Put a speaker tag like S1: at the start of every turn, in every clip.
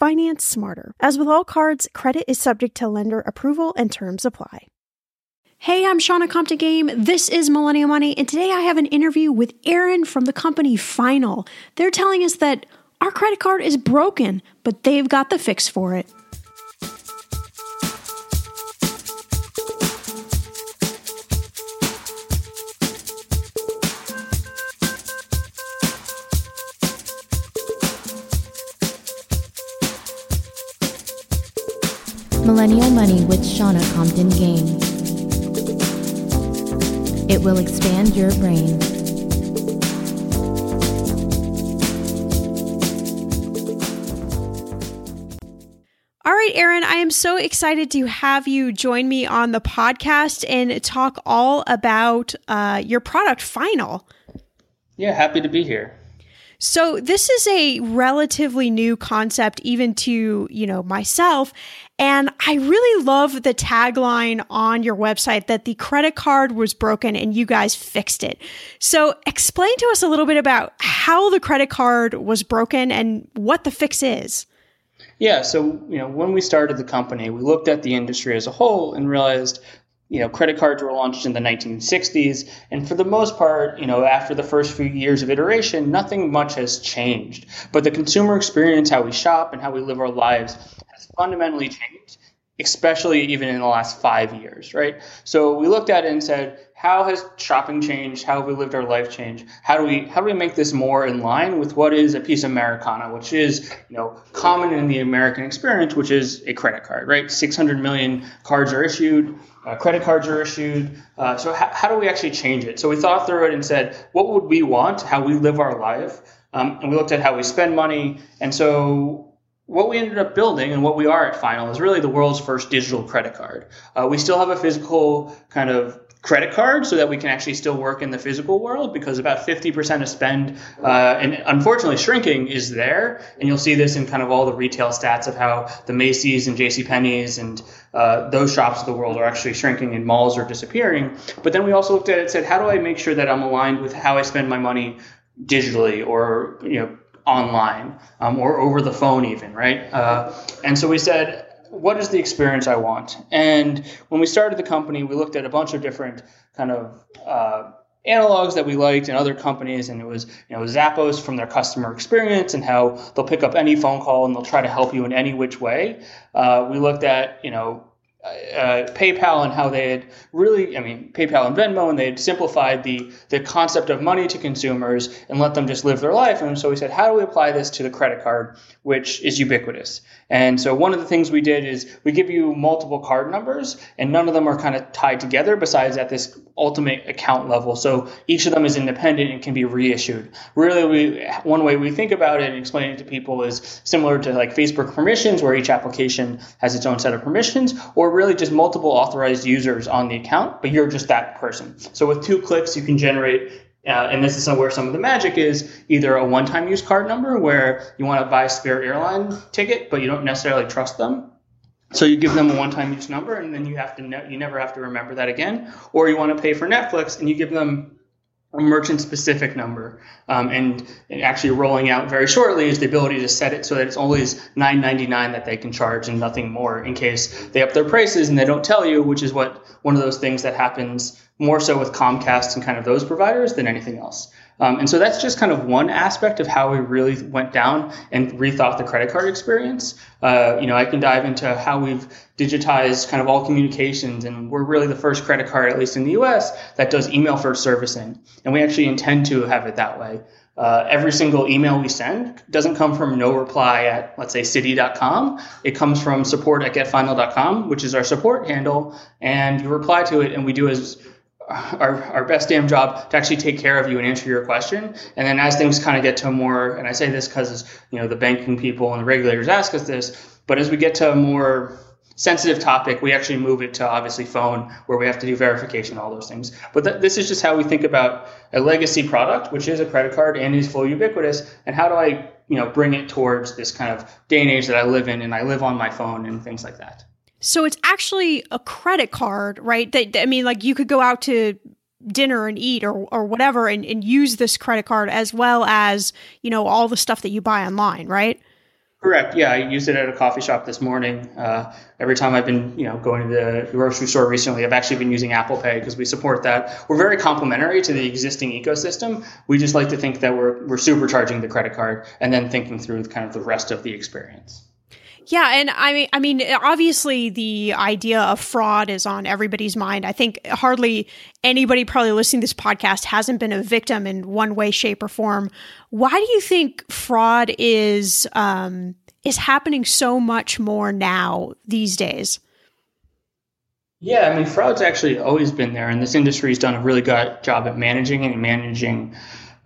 S1: Finance smarter. As with all cards, credit is subject to lender approval and terms apply. Hey, I'm Shannah Compton Game. This is Millennial Money, and today I have an interview with Aaron from the company Final. They're telling us that our credit card is broken, but they've got the fix for it.
S2: Millennial Money with Shannah Compton Game. It will expand your brain.
S1: All right, Aaron, I am so excited to have you join me on the podcast and talk all about uh, your product, Final.
S3: Yeah, happy to be here.
S1: So this is a relatively new concept even to, you know, myself and I really love the tagline on your website that the credit card was broken and you guys fixed it. So explain to us a little bit about how the credit card was broken and what the fix is.
S3: Yeah, so you know, when we started the company, we looked at the industry as a whole and realized you know, credit cards were launched in the 1960s, and for the most part, you know, after the first few years of iteration, nothing much has changed. But the consumer experience, how we shop and how we live our lives, has fundamentally changed, especially even in the last five years, right? So we looked at it and said, how has shopping changed? How have we lived our life changed? How do we how do we make this more in line with what is a piece of Americana, which is you know common in the American experience, which is a credit card, right? 600 million cards are issued, uh, credit cards are issued. Uh, so how, how do we actually change it? So we thought through it and said, what would we want? How we live our life? Um, and we looked at how we spend money. And so what we ended up building and what we are at Final is really the world's first digital credit card. Uh, we still have a physical kind of credit card so that we can actually still work in the physical world because about 50% of spend uh, and unfortunately shrinking is there. And you'll see this in kind of all the retail stats of how the macy's and jc penney's and uh, those shops of the world are actually shrinking and malls are disappearing. But then we also looked at it and said how do i make sure that i'm aligned with how i spend my money digitally or you know online um, or over the phone even right? Uh, and so we said what is the experience i want and when we started the company we looked at a bunch of different kind of uh, analogs that we liked in other companies, and it was you know Zappos from their customer experience and how they'll pick up any phone call and they'll try to help you in any which way. Uh, we looked at you know uh, PayPal and how they had really, I mean, PayPal and Venmo, and they had simplified the the concept of money to consumers and let them just live their life. And so we said, how do we apply this to the credit card, which is ubiquitous? And so one of the things we did is we give you multiple card numbers, and none of them are kind of tied together besides at this ultimate account level. So each of them is independent and can be reissued. Really, we one way we think about it and explain it to people is similar to like Facebook permissions, where each application has its own set of permissions, or really just multiple authorized users on the account, but you're just that person. So with two clicks, you can generate uh, and this is where some of the magic is either a one time use card number where you want to buy a Spirit airline ticket, but you don't necessarily trust them. So you give them a one time use number and then you have to ne- you never have to remember that again. Or you want to pay for Netflix and you give them a merchant specific number. Um, and, and, actually rolling out very shortly is the ability to set it so that it's always $9.99 that they can charge and nothing more in case they up their prices and they don't tell you, which is what one of those things that happens more so with Comcast and kind of those providers than anything else. Um, and so that's just kind of one aspect of how we really went down and rethought the credit card experience. Uh, you know, I can dive into how we've digitized kind of all communications, and we're really the first credit card, at least in the U.S., that does email first servicing, and we actually intend to have it that way. Uh, every single email we send doesn't come from no reply at let's say citi.com. it comes from support at getfinal.com which is our support handle and you reply to it and we do as our, our best damn job to actually take care of you and answer your question. And then as things kind of get to more, and I say this because you know the banking people and the regulators ask us this, but as we get to a more sensitive topic, we actually move it to obviously phone where we have to do verification, all those things. But th- this is just how we think about a legacy product, which is a credit card and is full ubiquitous. And how do I, you know, bring it towards this kind of day and age that I live in and I live on my phone and things like that.
S1: So it's actually a credit card, right? That I mean, like you could go out to dinner and eat or, or whatever and, and use this credit card as well as, you know, all the stuff that you buy online, right?
S3: Correct. Yeah, I used it at a coffee shop this morning. Uh, every time I've been, you know, going to the grocery store recently, I've actually been using Apple Pay because we support that. We're very complementary to the existing ecosystem. We just like to think that we're we're supercharging the credit card and then thinking through kind of the rest of the experience.
S1: Yeah, and I mean, I mean, obviously, the idea of fraud is on everybody's mind. I think hardly anybody probably listening to this podcast hasn't been a victim in one way, shape, or form. Why do you think fraud is um, is happening so much more now these days?
S3: Yeah, I mean, fraud's actually always been there, and this industry has done a really good job at managing and managing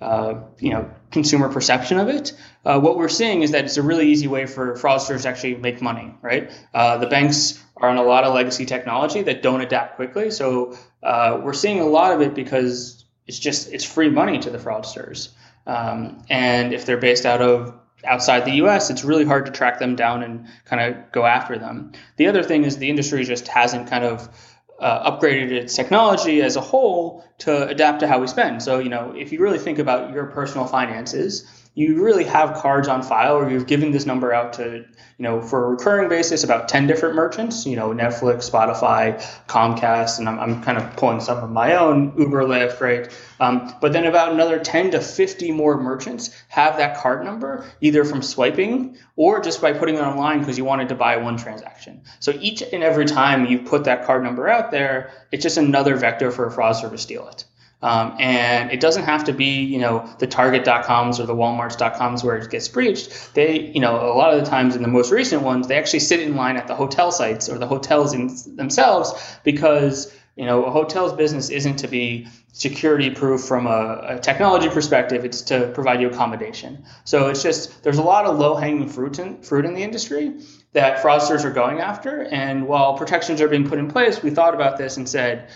S3: uh, you know consumer perception of it. Uh, what we're seeing is that it's a really easy way for fraudsters to actually make money. Right, uh, the banks are on a lot of legacy technology that don't adapt quickly, so uh, we're seeing a lot of it because it's just it's free money to the fraudsters. Um, and if they're based out of outside the US, it's really hard to track them down and kind of go after them. The other thing is the industry just hasn't kind of uh, upgraded its technology as a whole to adapt to how we spend. So, you know, if you really think about your personal finances, you really have cards on file or you've given this number out to you know for a recurring basis about 10 different merchants you know netflix spotify comcast and i'm, I'm kind of pulling some of my own uber lyft right? Um, but then about another 10 to 50 more merchants have that card number either from swiping or just by putting it online because you wanted to buy one transaction. So each and every time you put that card number out there it's just another vector for a fraudster to steal it um, and it doesn't have to be, you know, the Target.coms or the Walmarts.coms where it gets breached. They, you know, a lot of the times in the most recent ones, they actually sit in line at the hotel sites or the hotels in themselves because, you know, a hotel's business isn't to be security proof from a, a, technology perspective. It's to provide you accommodation. So it's just there's a lot of low hanging fruit in, fruit in the industry that fraudsters are going after. And while protections are being put in place, we thought about this and said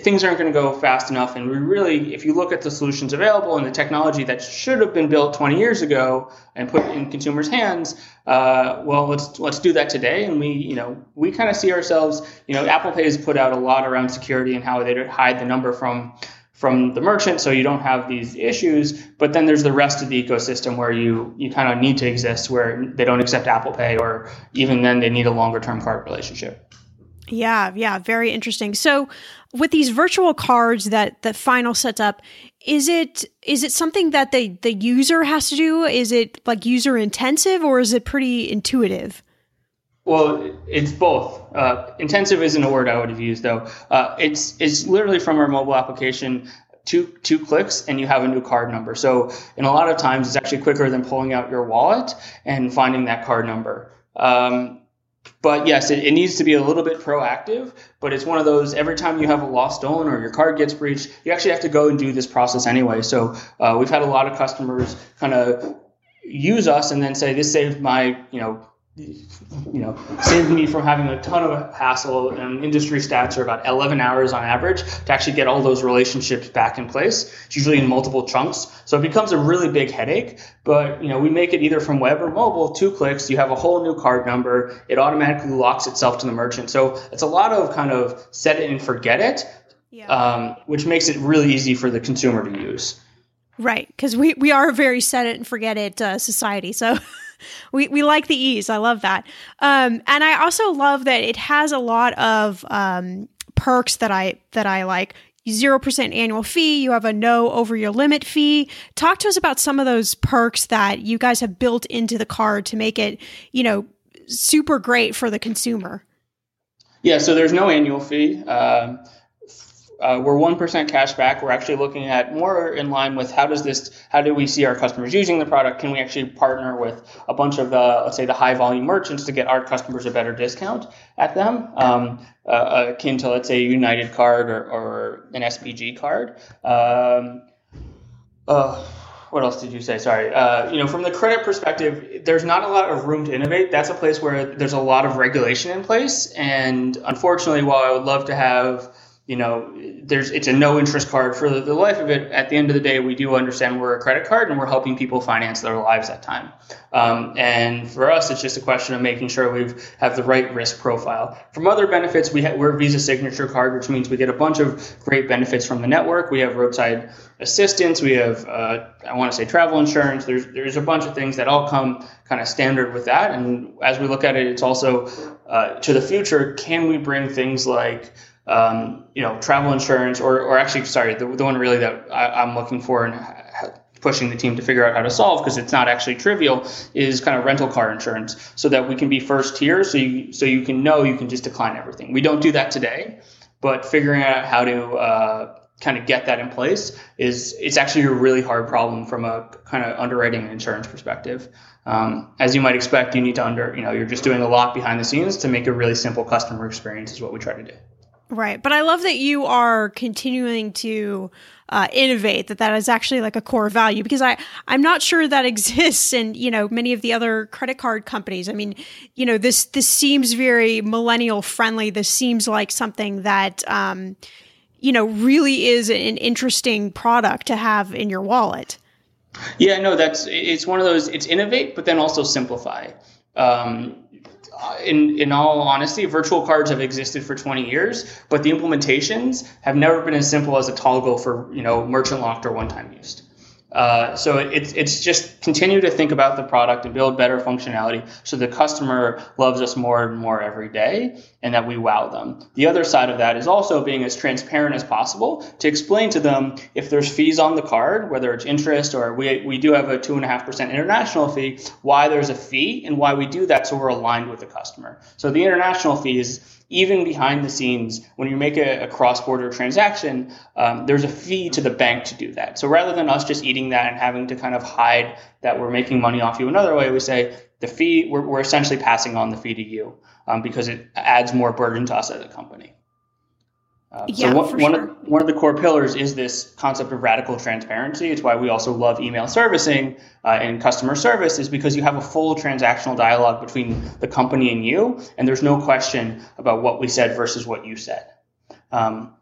S3: things aren't going to go fast enough. And we really, if you look at the solutions available and the technology that should have been built 20 years ago and put in consumers' hands, uh, well, let's let's do that today. And we, you know, we kind of see ourselves, you know, Apple Pay has put out a lot around security and how they hide the number from from the merchant so you don't have these issues but then there's the rest of the ecosystem where you you kind of need to exist where they don't accept apple pay or even then they need a longer term card relationship
S1: Yeah, yeah, very interesting. So, with these virtual cards that that Final sets up, is it is it something that the the user has to do? Is it like user intensive or is it pretty intuitive?
S3: Well, it's both. Uh, intensive isn't a word I would have used though. Uh, it's it's literally from our mobile application. Two two clicks and you have a new card number. So, in a lot of times, it's actually quicker than pulling out your wallet and finding that card number. Um, but yes, it, it, needs to be a little bit proactive. But it's one of those every time you have a lost stolen or your card gets breached, you actually have to go and do this process anyway. So uh, we've had a lot of customers kind of use us and then say this saved my you know you know, saved me from having a ton of hassle. And industry stats are about 11 hours on average to actually get all those relationships back in place. It's usually in multiple chunks, so it becomes a really big headache. But you know, we make it either from web or mobile. Two clicks, you have a whole new card number. It automatically locks itself to the merchant. So it's a lot of kind of set it and forget it, yeah. um, which makes it really easy for the consumer to use.
S1: Right, because we we are a very set it and forget it uh, society. So. we, we like the ease. I love that. Um, and I also love that it has a lot of um, perks that I that I like. Zero percent annual fee. You have a no over your limit fee. Talk to us about some of those perks that you guys have built into the card to make it, you know, super great for the consumer.
S3: Yeah, so there's no annual fee. Um, uh, we're 1% cash back. We're actually looking at more in line with how does this, how do we see our customers using the product? Can we actually partner with a bunch of the, let's say, the high volume merchants to get our customers a better discount at them, um, uh, akin to, let's say, a United card or, or an SPG card? Um, uh, what else did you say? Sorry. Uh, you know, from the credit perspective, there's not a lot of room to innovate. That's a place where there's a lot of regulation in place. And unfortunately, while I would love to have you know, there's it's a no interest card for the, life of it. At the end of the day, we do understand we're a credit card and we're helping people finance their lives at time. Um, and for us, it's just a question of making sure we have the right risk profile. From other benefits, we ha- we're Visa signature card, which means we get a bunch of great benefits from the network. We have roadside assistance. We have uh, I want to say travel insurance. There's there's a bunch of things that all come kind of standard with that. And as we look at it, it's also uh, to the future. Can we bring things like um, you know, travel insurance, or, or actually, sorry, the, the one really that I, am looking for and pushing the team to figure out how to solve because it's not actually trivial is kind of rental car insurance so that we can be first tier so you so you can know you can just decline everything. We don't do that today, but figuring out how to uh, kind of get that in place is it's actually a really hard problem from a kind of underwriting insurance perspective. Um, as you might expect, you need to under you know you're just doing a lot behind the scenes to make a really simple customer experience is what we try to do.
S1: Right. But I love that you are continuing to uh, innovate, that that is actually like a core value because I, I'm not sure that exists in, you know, many of the other credit card companies. I mean, you know, this, this seems very millennial friendly. This seems like something that, um, you know, really is an interesting product to have in your wallet.
S3: Yeah, no, that's, it's one of those, it's innovate, but then also simplify. Um, in in all honesty, virtual cards have existed for 20 years, but the implementations have never been as simple as a toggle for you know merchant locked or one time used. Uh, so it's it's just continue to think about the product and build better functionality so the customer loves us more and more every day and that we wow them. The other side of that is also being as transparent as possible to explain to them if there's fees on the card, whether it's interest or we, we do have a two and a half percent international fee, why there's a fee and why we do that so we're aligned with the customer. So the international fee is even behind the scenes, when you make a, a cross-border transaction, um, there's a fee to the bank to do that. So rather than us just eating that and having to kind of hide that we're making money off you another way, we say the fee, we're, we're essentially passing on the fee to you um, because it adds more burden to us as a company.
S1: Uh, yeah,
S3: so one, one,
S1: sure.
S3: of, one of the core pillars is this concept of radical transparency. It's why we also love email servicing uh, and customer service is because you have a full transactional dialogue between the company and you, and there's no question about what we said versus what you said. Um,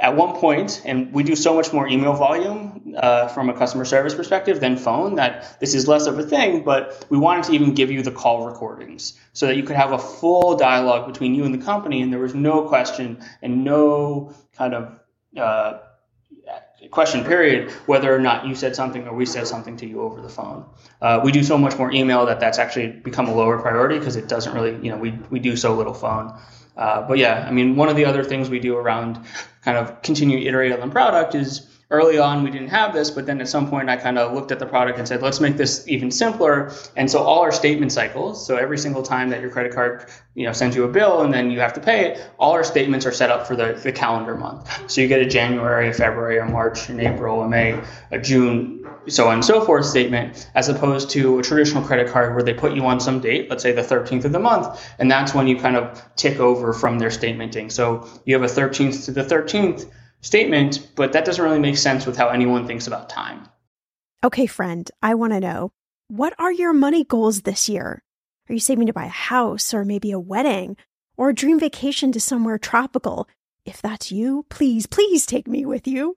S3: at one point, and we do so much more email volume uh, from a customer service perspective than phone that this is less of a thing, but we wanted to even give you the call recordings so that you could have a full dialogue between you and the company, and there was no question and no kind of uh, question period whether or not you said something or we said something to you over the phone. Uh, we do so much more email that that's actually become a lower priority because it doesn't really, you know, we, we do so little phone. Uh, but yeah, I mean, one of the other things we do around kind of continue iterate on the product is early on we didn't have this, but then at some point I kind of looked at the product and said, let's make this even simpler. And so all our statement cycles, so every single time that your credit card, you know, sends you a bill and then you have to pay it, all our statements are set up for the, the calendar month. So you get a January, a February, a March, an April, a May, a June, so on and so forth statement, as opposed to a traditional credit card where they put you on some date, let's say the 13th of the month, and that's when you kind of tick over from their statementing. So you have a 13th to the 13th statement, but that doesn't really make sense with how anyone thinks about time.
S1: Okay, friend, I want to know what are your money goals this year? Are you saving to buy a house or maybe a wedding or a dream vacation to somewhere tropical? If that's you, please, please take me with you.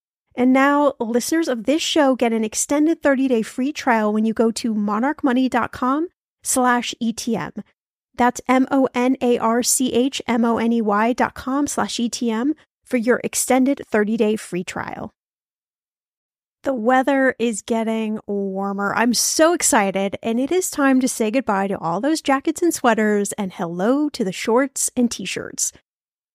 S1: And now listeners of this show get an extended 30-day free trial when you go to monarchmoney.com slash ETM. That's M-O-N-A-R-C-H-M-O-N-E-Y dot com slash ETM for your extended 30-day free trial. The weather is getting warmer. I'm so excited, and it is time to say goodbye to all those jackets and sweaters and hello to the shorts and t-shirts.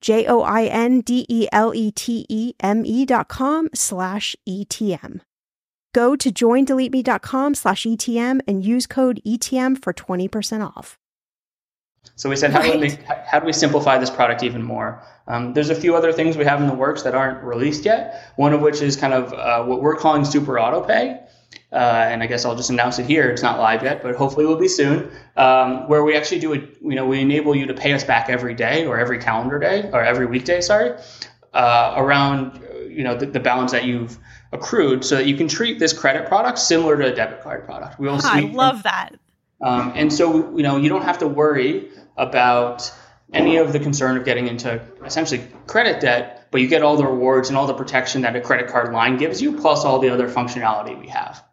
S1: J O I N D E L E T E M E dot com slash ETM. Go to joindeleteme.com slash ETM and use code ETM for 20% off.
S3: So we said, how, right. do we make, how do we simplify this product even more? Um, there's a few other things we have in the works that aren't released yet. One of which is kind of uh, what we're calling super auto pay. Uh, and I guess I'll just announce it here. It's not live yet, but hopefully it will be soon. Um, where we actually do it, you know, we enable you to pay us back every day or every calendar day or every weekday, sorry, uh, around you know the, the, balance that you've accrued, so that you can treat this credit product similar to a debit card product.
S1: We will. I love that.
S3: Um, and so you know you don't have to worry about any of the concern of getting into essentially credit debt, but you get all the rewards and all the protection that a credit card line gives you, plus all the other functionality we have.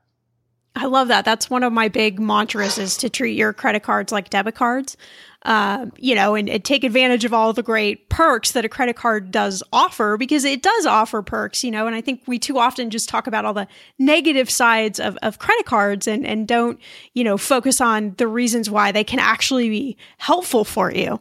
S1: I love that. That's one of my big mantras is to treat your credit cards like debit cards. Uh, you know, and, and, take advantage of all the great perks that a credit card does offer because it does offer perks, you know, and I think we too often just talk about all the negative sides of, of credit cards and, and don't, you know, focus on the reasons why they can actually be helpful for you.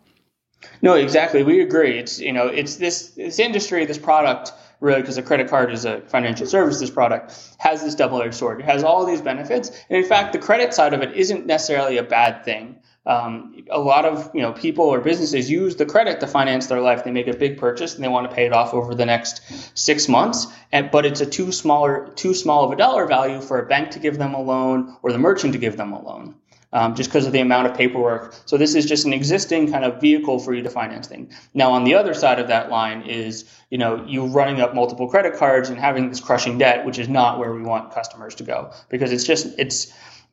S3: No, exactly. We agree. It's, you know, it's this, this industry, this product really because a credit card is a financial services product, has this double edged sword. It has all these benefits. And in fact, the credit side of it isn't necessarily a bad thing. Um, a lot of you know people or businesses use the credit to finance their life. They make a big purchase and they want to pay it off over the next six months, and but it's a too smaller too small of a dollar value for a bank to give them a loan or the merchant to give them a loan um, just because of the amount of paperwork. So this is just an existing kind of vehicle for you to finance things. Now, on the other side of that line is, you know, you running up multiple credit cards and having this crushing debt, which is not where we want customers to go because it's just it's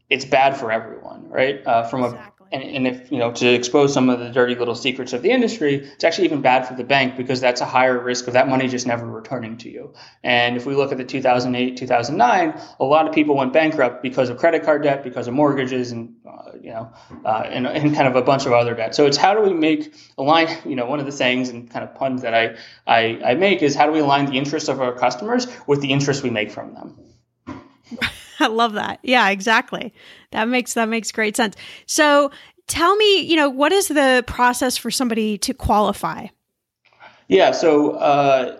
S3: it's bad for everyone, right? Uh, from exactly. a and, and if you know to expose some of the dirty little secrets of the industry, it's actually even bad for the bank because that's a higher risk of that money just never returning to you. And if we look at the 2008 2009, a lot of people went bankrupt because of credit card debt, because of mortgages, and uh, you know, uh, and, and kind of a bunch of other debt. So it's how do we make align? You know, one of the sayings and kind of puns that I I, I make is how do we align the interests of our customers with the interest we make from them.
S1: I love that. Yeah, exactly. That makes that makes great sense. So, tell me, you know, what is the process for somebody to qualify?
S3: Yeah, so uh,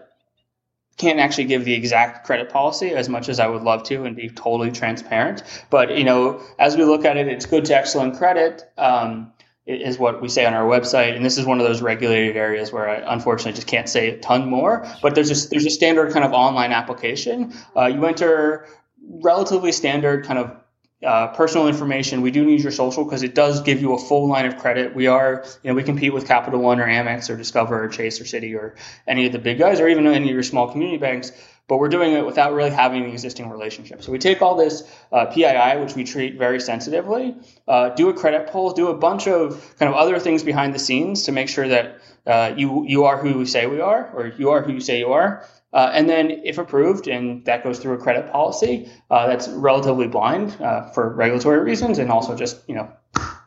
S3: can't actually give the exact credit policy as much as I would love to and be totally transparent. But you know, as we look at it, it's good to excellent credit. Um, is what we say on our website, and this is one of those regulated areas where I unfortunately just can't say a ton more. But there's a there's a standard kind of online application. Uh, you enter relatively standard kind of uh, personal information. We do need your social because it does give you a full line of credit. We are, you know, we compete with Capital One or Amex or Discover or Chase or Citi or any of the big guys or even any of your small community banks. But we're doing it without really having an existing relationship. So we take all this uh, PII, which we treat very sensitively, uh, do a credit pull, do a bunch of kind of other things behind the scenes to make sure that uh, you you are who we say we are, or you are who you say you are, uh, and then, if approved, and that goes through a credit policy uh, that's relatively blind uh, for regulatory reasons, and also just you know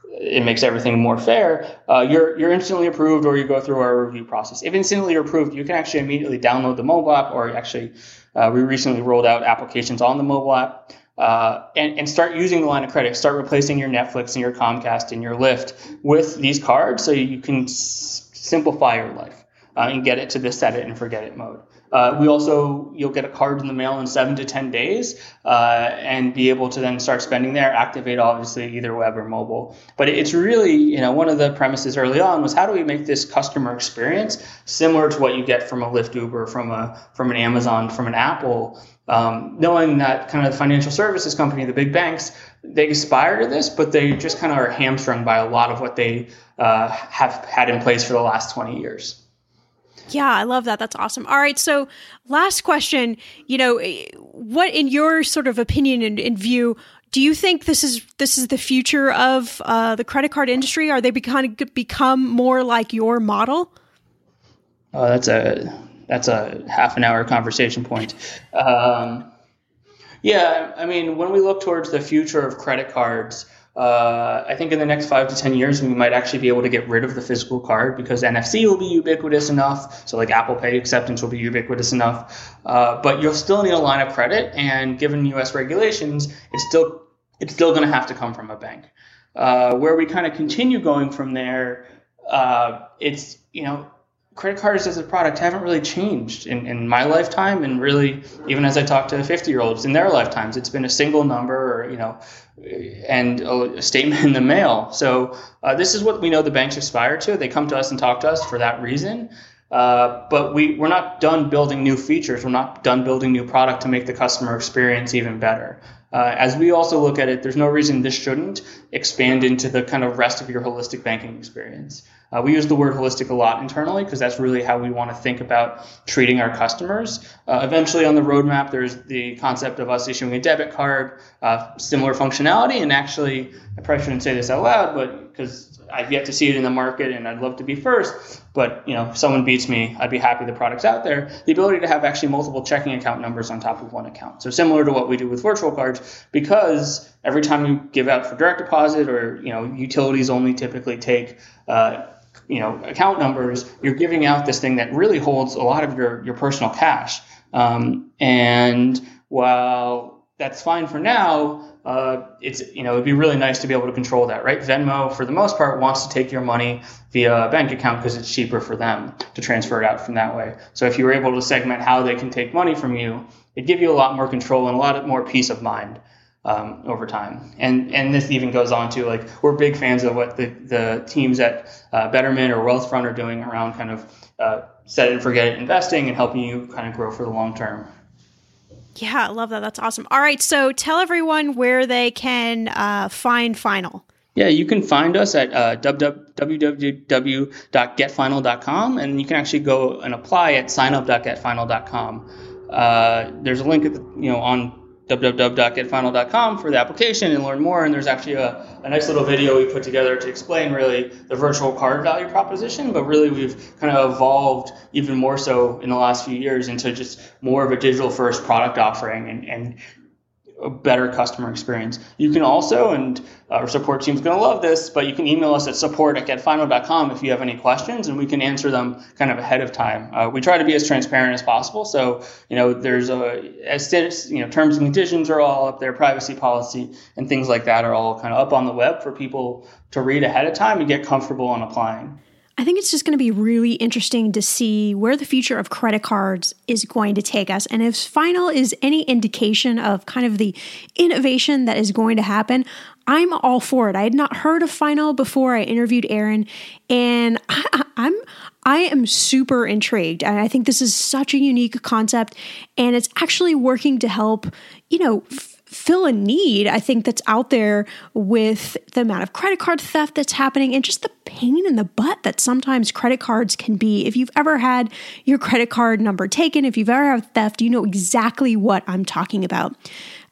S3: it makes everything more fair. Uh, you're you're instantly approved, or you go through our review process. If instantly approved, you can actually immediately download the mobile app, or actually, uh, we recently rolled out applications on the mobile app. Uh, and, and start using the line of credit. Start replacing your Netflix and your Comcast and your Lyft with these cards so you can s- simplify your life and get it to the set it and forget it mode. Uh, we also you'll get a card in the mail in seven to ten days, uh, and be able to then start spending there. Activate obviously either web or mobile. But it's really you know one of the premises early on was how do we make this customer experience similar to what you get from a Lyft Uber, from a from an Amazon, from an Apple. Um, knowing that kind of the financial services company, the big banks, they aspire to this, but they just kind of are hamstrung by a lot of what they uh, have had in place for the last 20 years.
S1: Yeah, I love that. That's awesome. All right. So, last question. You know, what, in your sort of opinion and, and view, do you think this is this is the future of uh, the credit card industry? Are they become become more like your model?
S3: Oh, that's a that's a half an hour conversation point. Um, yeah, I mean, when we look towards the future of credit cards, uh, I think in the next five to 10 years, we might actually be able to get rid of the physical card because NFC will be ubiquitous enough. So, like Apple Pay acceptance will be ubiquitous enough. Uh, but you'll still need a line of credit. And given US regulations, it's still, it's still going to have to come from a bank. Uh, where we kind of continue going from there, uh, it's, you know, credit cards as a product haven't really changed in, in my lifetime and really even as i talk to 50 year olds in their lifetimes it's been a single number or you know and a statement in the mail. So uh, this is what we know the banks aspire to. They come to us and talk to us for that reason. Uh, but we, we're not done building new features. We're not done building new product to make the customer experience even better. Uh, as we also look at it, there's no reason this shouldn't expand into the kind of rest of your holistic banking experience. Uh, we use the word holistic a lot internally because that's really how we want to think about treating our customers. Uh, eventually, on the roadmap, there's the concept of us issuing a debit card, uh, similar functionality, and actually, I probably shouldn't say this out loud, but because I've yet to see it in the market, and I'd love to be first. But you know, if someone beats me, I'd be happy the product's out there. The ability to have actually multiple checking account numbers on top of one account. So similar to what we do with virtual cards, because every time you give out for direct deposit, or you know, utilities only typically take. Uh, you know, account numbers, you're giving out this thing that really holds a lot of your, your personal cash. Um, and while that's fine for now, uh, it's you know it'd be really nice to be able to control that, right? Venmo, for the most part, wants to take your money via a bank account because it's cheaper for them to transfer it out from that way. So if you were able to segment how they can take money from you, it'd give you a lot more control and a lot more peace of mind um, over time. And and this even goes on to like we're big fans of what the the teams at uh, Betterment or Wealthfront are doing around kind of uh, set it and forget it investing and helping you kind of grow for the long term.
S1: Yeah, I love that. That's awesome. All right, so tell everyone where they can uh, find Final.
S3: Yeah, you can find us at uh, www.getfinal.com, and you can actually go and apply at signup.getfinal.com. Uh, there's a link at the, you know on www.getfinal.com for the application and learn more. And there's actually a, a, nice little video we put together to explain really the virtual card value proposition. But really, we've kind of evolved even more so in the last few years into just more of a digital first product offering and, and a better customer experience. You can also, and our support team's going to love this, but you can email us at support at getfinal.com if you have any questions, and we can answer them kind of ahead of time. Uh, we try to be as transparent as possible. So, you know, there's a, as you know, terms and conditions are all up there, privacy policy and things like that are all kind of up on the web for people to read ahead of time and get comfortable on applying.
S1: I think it's just going to be really interesting to see where the future of credit cards is going to take us. And if Final is any indication of kind of the innovation that is going to happen, I'm all for it. I had not heard of Final before I interviewed Aaron, and I, I'm I am super intrigued. I think this is such a unique concept, and it's actually working to help, you know. Fill a need, I think, that's out there with the amount of credit card theft that's happening and just the pain in the butt that sometimes credit cards can be. If you've ever had your credit card number taken, if you've ever had theft, you know exactly what I'm talking about.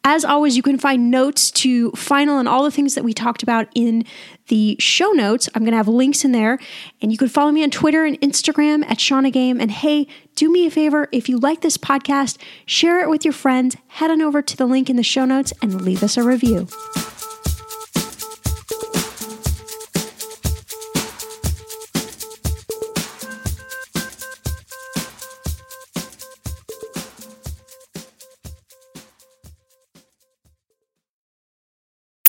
S1: As always, you can find notes to Final and all the things that we talked about in the show notes. I'm going to have links in there. And you can follow me on Twitter and Instagram at Shannah Game. And hey, do me a favor if you like this podcast, share it with your friends, head on over to the link in the show notes and leave us a review.